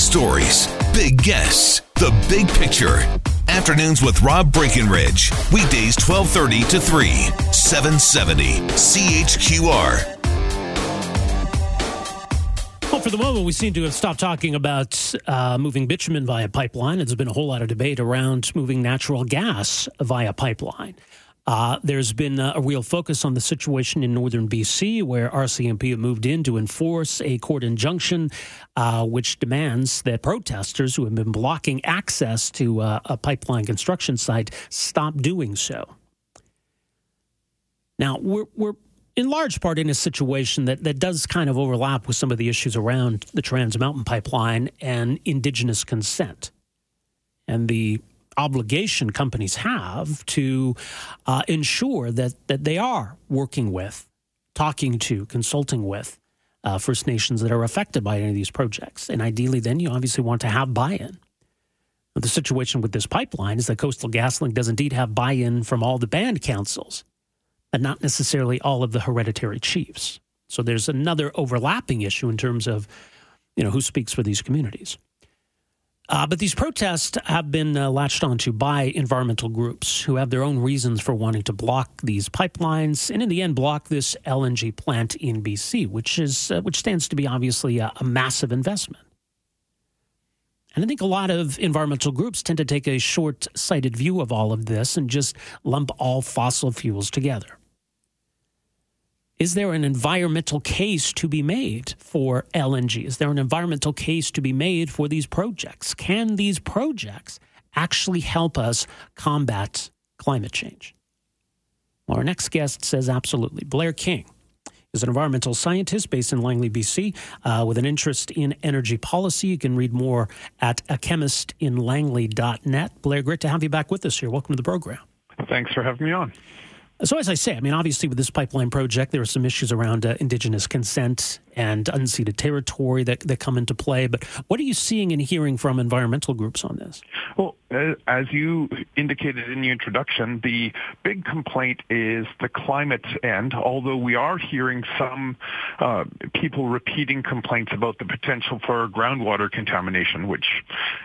stories, big guests, the big picture. Afternoons with Rob Breckenridge. Weekdays 1230 to 3, 770 CHQR. Well, for the moment, we seem to have stopped talking about uh, moving bitumen via pipeline. There's been a whole lot of debate around moving natural gas via pipeline. Uh, there's been a, real focus on the situation in northern BC, where RCMP have moved in to enforce a court injunction uh, which demands that protesters who have been blocking access to uh, a pipeline construction site stop doing so. Now, we're, we're in large part in a situation that, that does kind of overlap with some of the issues around the Trans Mountain Pipeline and Indigenous consent and the obligation companies have to uh, ensure that, that they are working with, talking to, consulting with uh, First Nations that are affected by any of these projects. And ideally, then you obviously want to have buy in. The situation with this pipeline is that Coastal GasLink does indeed have buy in from all the band councils, but not necessarily all of the hereditary chiefs. So there's another overlapping issue in terms of you know, who speaks for these communities. Uh, but these protests have been uh, latched onto by environmental groups who have their own reasons for wanting to block these pipelines and, in the end, block this LNG plant in BC, which is uh, which stands to be obviously a, a massive investment. And I think a lot of environmental groups tend to take a short sighted view of all of this and just lump all fossil fuels together. Is there an environmental case to be made for LNG? Is there an environmental case to be made for these projects? Can these projects actually help us combat climate change? Well, our next guest says absolutely. Blair King is an environmental scientist based in Langley, BC, uh, with an interest in energy policy. You can read more at achemistinlangley.net. Blair, great to have you back with us here. Welcome to the program. Thanks for having me on. So, as I say, I mean, obviously, with this pipeline project, there are some issues around uh, Indigenous consent and unceded territory that, that come into play. But what are you seeing and hearing from environmental groups on this? Well, as you indicated in the introduction, the big complaint is the climate end, although we are hearing some uh, people repeating complaints about the potential for groundwater contamination, which,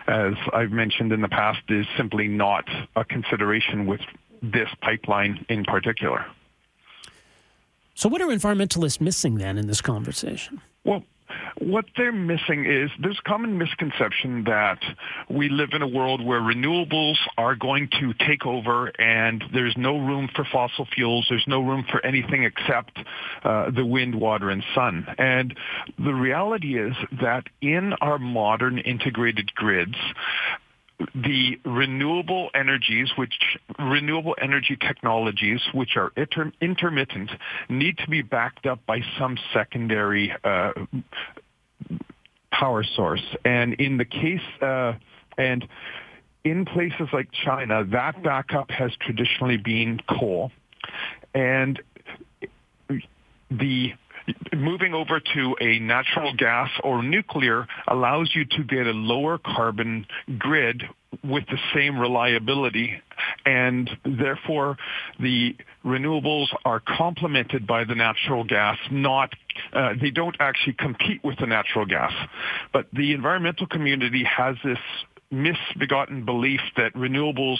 as I've mentioned in the past, is simply not a consideration with this pipeline in particular. So, what are environmentalists missing then in this conversation? Well, what they're missing is there's a common misconception that we live in a world where renewables are going to take over and there's no room for fossil fuels. There's no room for anything except uh, the wind, water, and sun. And the reality is that in our modern integrated grids, the renewable energies, which renewable energy technologies, which are inter- intermittent, need to be backed up by some secondary uh, power source. And in the case, uh, and in places like China, that backup has traditionally been coal, and the moving over to a natural gas or nuclear allows you to get a lower carbon grid with the same reliability and therefore the renewables are complemented by the natural gas not uh, they don't actually compete with the natural gas. But the environmental community has this misbegotten belief that renewables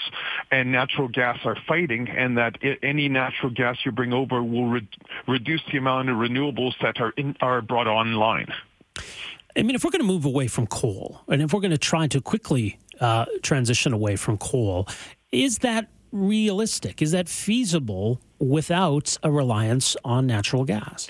and natural gas are fighting and that any natural gas you bring over will re- reduce the amount of renewables that are, in, are brought online. I mean, if we're going to move away from coal and if we're going to try to quickly uh, transition away from coal, is that realistic? Is that feasible without a reliance on natural gas?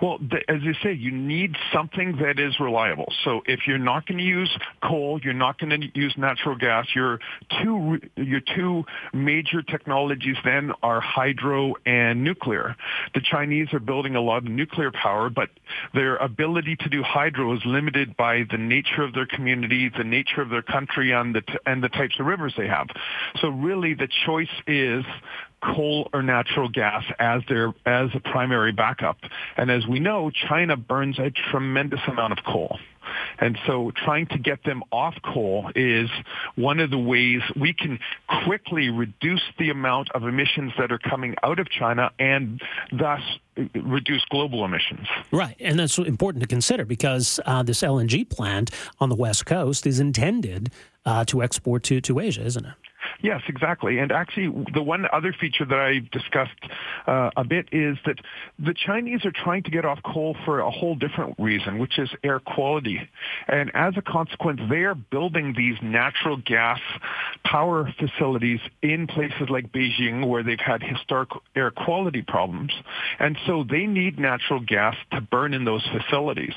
Well, as you say, you need something that is reliable. So if you're not going to use coal, you're not going to use natural gas. Your two your two major technologies then are hydro and nuclear. The Chinese are building a lot of nuclear power, but their ability to do hydro is limited by the nature of their community, the nature of their country, and the t- and the types of rivers they have. So really, the choice is coal or natural gas as their as a primary backup. And as we know, China burns a tremendous amount of coal. And so trying to get them off coal is one of the ways we can quickly reduce the amount of emissions that are coming out of China and thus reduce global emissions. Right. And that's important to consider because uh, this LNG plant on the West Coast is intended uh, to export to, to Asia, isn't it? Yes, exactly. And actually, the one other feature that I discussed uh, a bit is that the Chinese are trying to get off coal for a whole different reason, which is air quality. And as a consequence, they are building these natural gas power facilities in places like Beijing where they've had historic air quality problems. And so they need natural gas to burn in those facilities.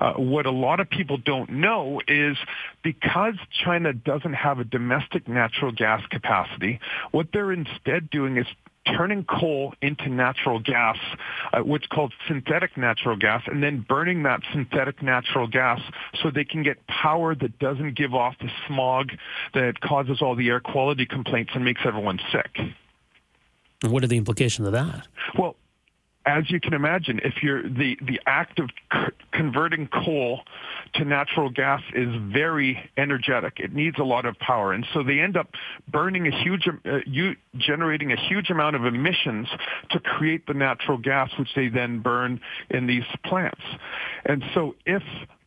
Uh, what a lot of people don't know is because China doesn't have a domestic natural gas capacity, what they're instead doing is turning coal into natural gas, uh, what's called synthetic natural gas, and then burning that synthetic natural gas so they can get power that doesn't give off the smog that causes all the air quality complaints and makes everyone sick. What are the implications of that? Well, as you can imagine, if you're the, the act of converting coal to natural gas is very energetic. It needs a lot of power. And so they end up burning a huge, uh, generating a huge amount of emissions to create the natural gas, which they then burn in these plants. And so if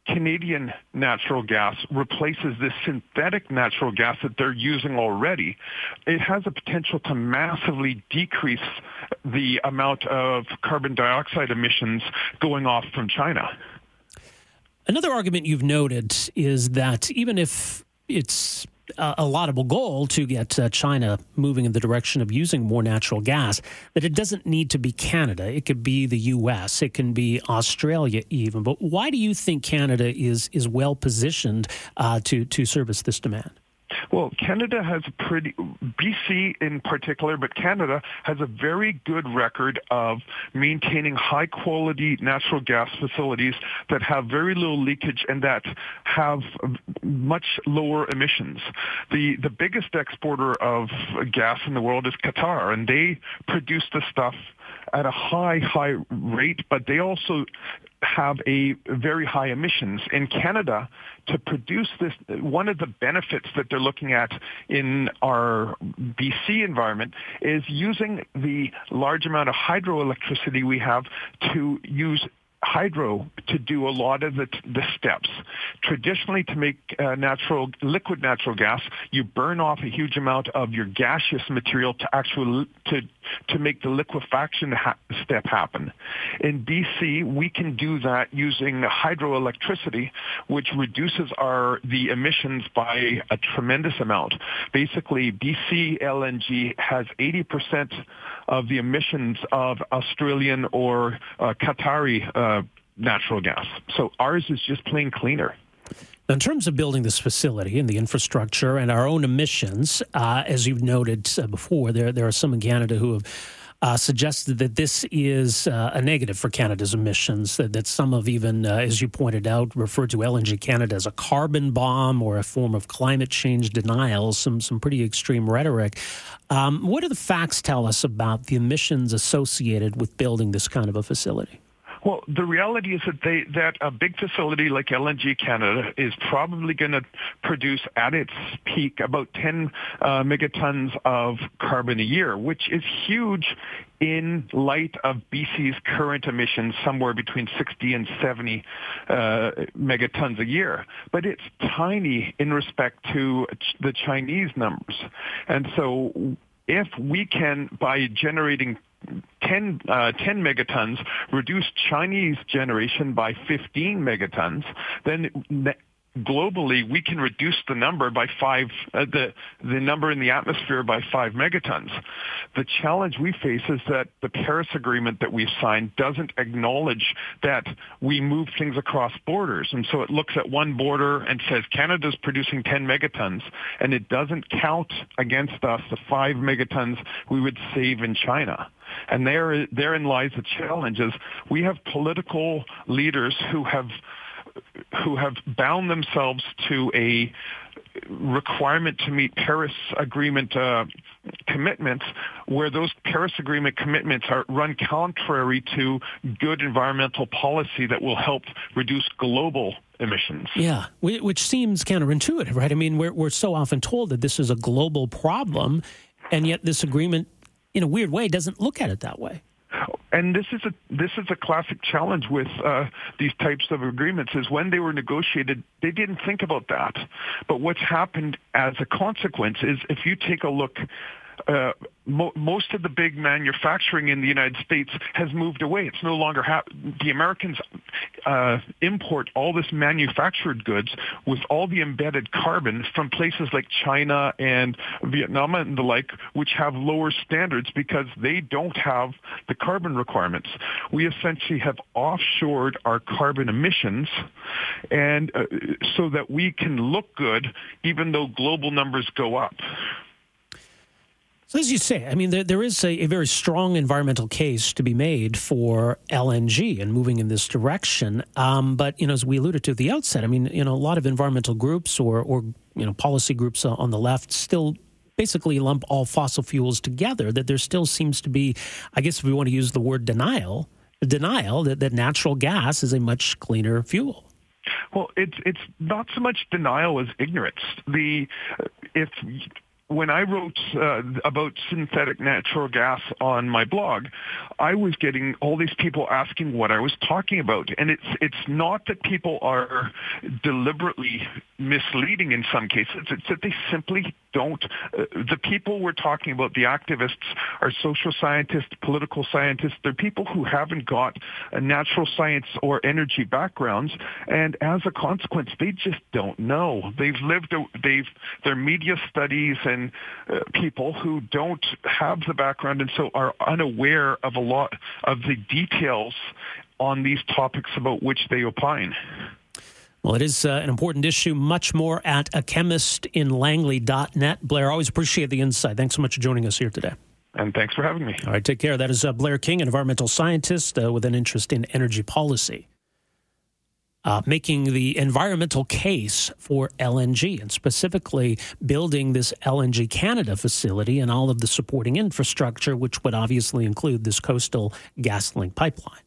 Canadian natural gas replaces this synthetic natural gas that they're using already, it has a potential to massively decrease the amount of carbon dioxide emissions going off from China. Another argument you've noted is that even if it's a laudable goal to get uh, China moving in the direction of using more natural gas, that it doesn't need to be Canada. It could be the U.S. It can be Australia even. But why do you think Canada is is well positioned uh, to to service this demand? Well, Canada has pretty, BC in particular, but Canada has a very good record of maintaining high quality natural gas facilities that have very little leakage and that have much lower emissions. The, the biggest exporter of gas in the world is Qatar, and they produce the stuff at a high, high rate, but they also have a very high emissions. In Canada, to produce this, one of the benefits that they're looking at in our BC environment is using the large amount of hydroelectricity we have to use hydro to do a lot of the, the steps. Traditionally, to make uh, natural liquid natural gas, you burn off a huge amount of your gaseous material to actually to to make the liquefaction ha- step happen. In BC, we can do that using hydroelectricity, which reduces our the emissions by a tremendous amount. Basically, BC LNG has 80% of the emissions of Australian or uh, Qatari uh, natural gas. So ours is just plain cleaner. In terms of building this facility and the infrastructure and our own emissions, uh, as you've noted uh, before, there there are some in Canada who have uh, suggested that this is uh, a negative for Canada's emissions. That, that some have even, uh, as you pointed out, referred to LNG Canada as a carbon bomb or a form of climate change denial. Some some pretty extreme rhetoric. Um, what do the facts tell us about the emissions associated with building this kind of a facility? Well, the reality is that they that a big facility like LNG Canada is probably going to produce at its peak about 10 uh, megatons of carbon a year, which is huge in light of BC's current emissions somewhere between 60 and 70 uh, megatons a year. But it's tiny in respect to the Chinese numbers. And so if we can, by generating 10, uh, 10 megatons, reduce Chinese generation by 15 megatons, then globally we can reduce the number by five, uh, the, the number in the atmosphere by five megatons. The challenge we face is that the Paris Agreement that we've signed doesn't acknowledge that we move things across borders. And so it looks at one border and says Canada's producing 10 megatons, and it doesn't count against us the five megatons we would save in China. And there, therein lies the challenge is we have political leaders who have who have bound themselves to a requirement to meet Paris Agreement uh, commitments, where those Paris Agreement commitments are run contrary to good environmental policy that will help reduce global emissions. Yeah, which seems counterintuitive, right? I mean, we're, we're so often told that this is a global problem, and yet this agreement, in a weird way, doesn't look at it that way. And this is a this is a classic challenge with uh, these types of agreements. Is when they were negotiated, they didn't think about that. But what's happened as a consequence is, if you take a look uh, mo- most of the big manufacturing in the United States has moved away. It's no longer the Americans uh, import all this manufactured goods with all the embedded carbon from places like China and Vietnam and the like, which have lower standards because they don't have the carbon requirements. We essentially have offshored our carbon emissions, and uh, so that we can look good even though global numbers go up. So, as you say, I mean, there, there is a, a, very strong environmental case to be made for LNG and moving in this direction. Um, but, you know, as we alluded to at the outset, I mean, you know, a lot of environmental groups or, or you know, policy groups on the left still basically lump all fossil fuels together. That there still seems to be, I guess, if we want to use the word denial, denial that, that natural gas is a much cleaner fuel. Well, it's it's not so much denial as ignorance. The if when I wrote uh, about synthetic natural gas on my blog, I was getting all these people asking what I was talking about, and it's it's not that people are deliberately misleading in some cases; it's that they simply don't. Uh, the people we're talking about, the activists, are social scientists, political scientists. They're people who haven't got a natural science or energy backgrounds, and as a consequence, they just don't know. They've lived, they've their media studies and uh, people who don't have the background and so are unaware of a lot of the details on these topics about which they opine. Well, it is uh, an important issue. Much more at a chemist in Langley.net. Blair, always appreciate the insight. Thanks so much for joining us here today. And thanks for having me. All right, take care. That is uh, Blair King, an environmental scientist uh, with an interest in energy policy uh, making the environmental case for LNG and specifically building this LNG Canada facility and all of the supporting infrastructure, which would obviously include this coastal GasLink pipeline.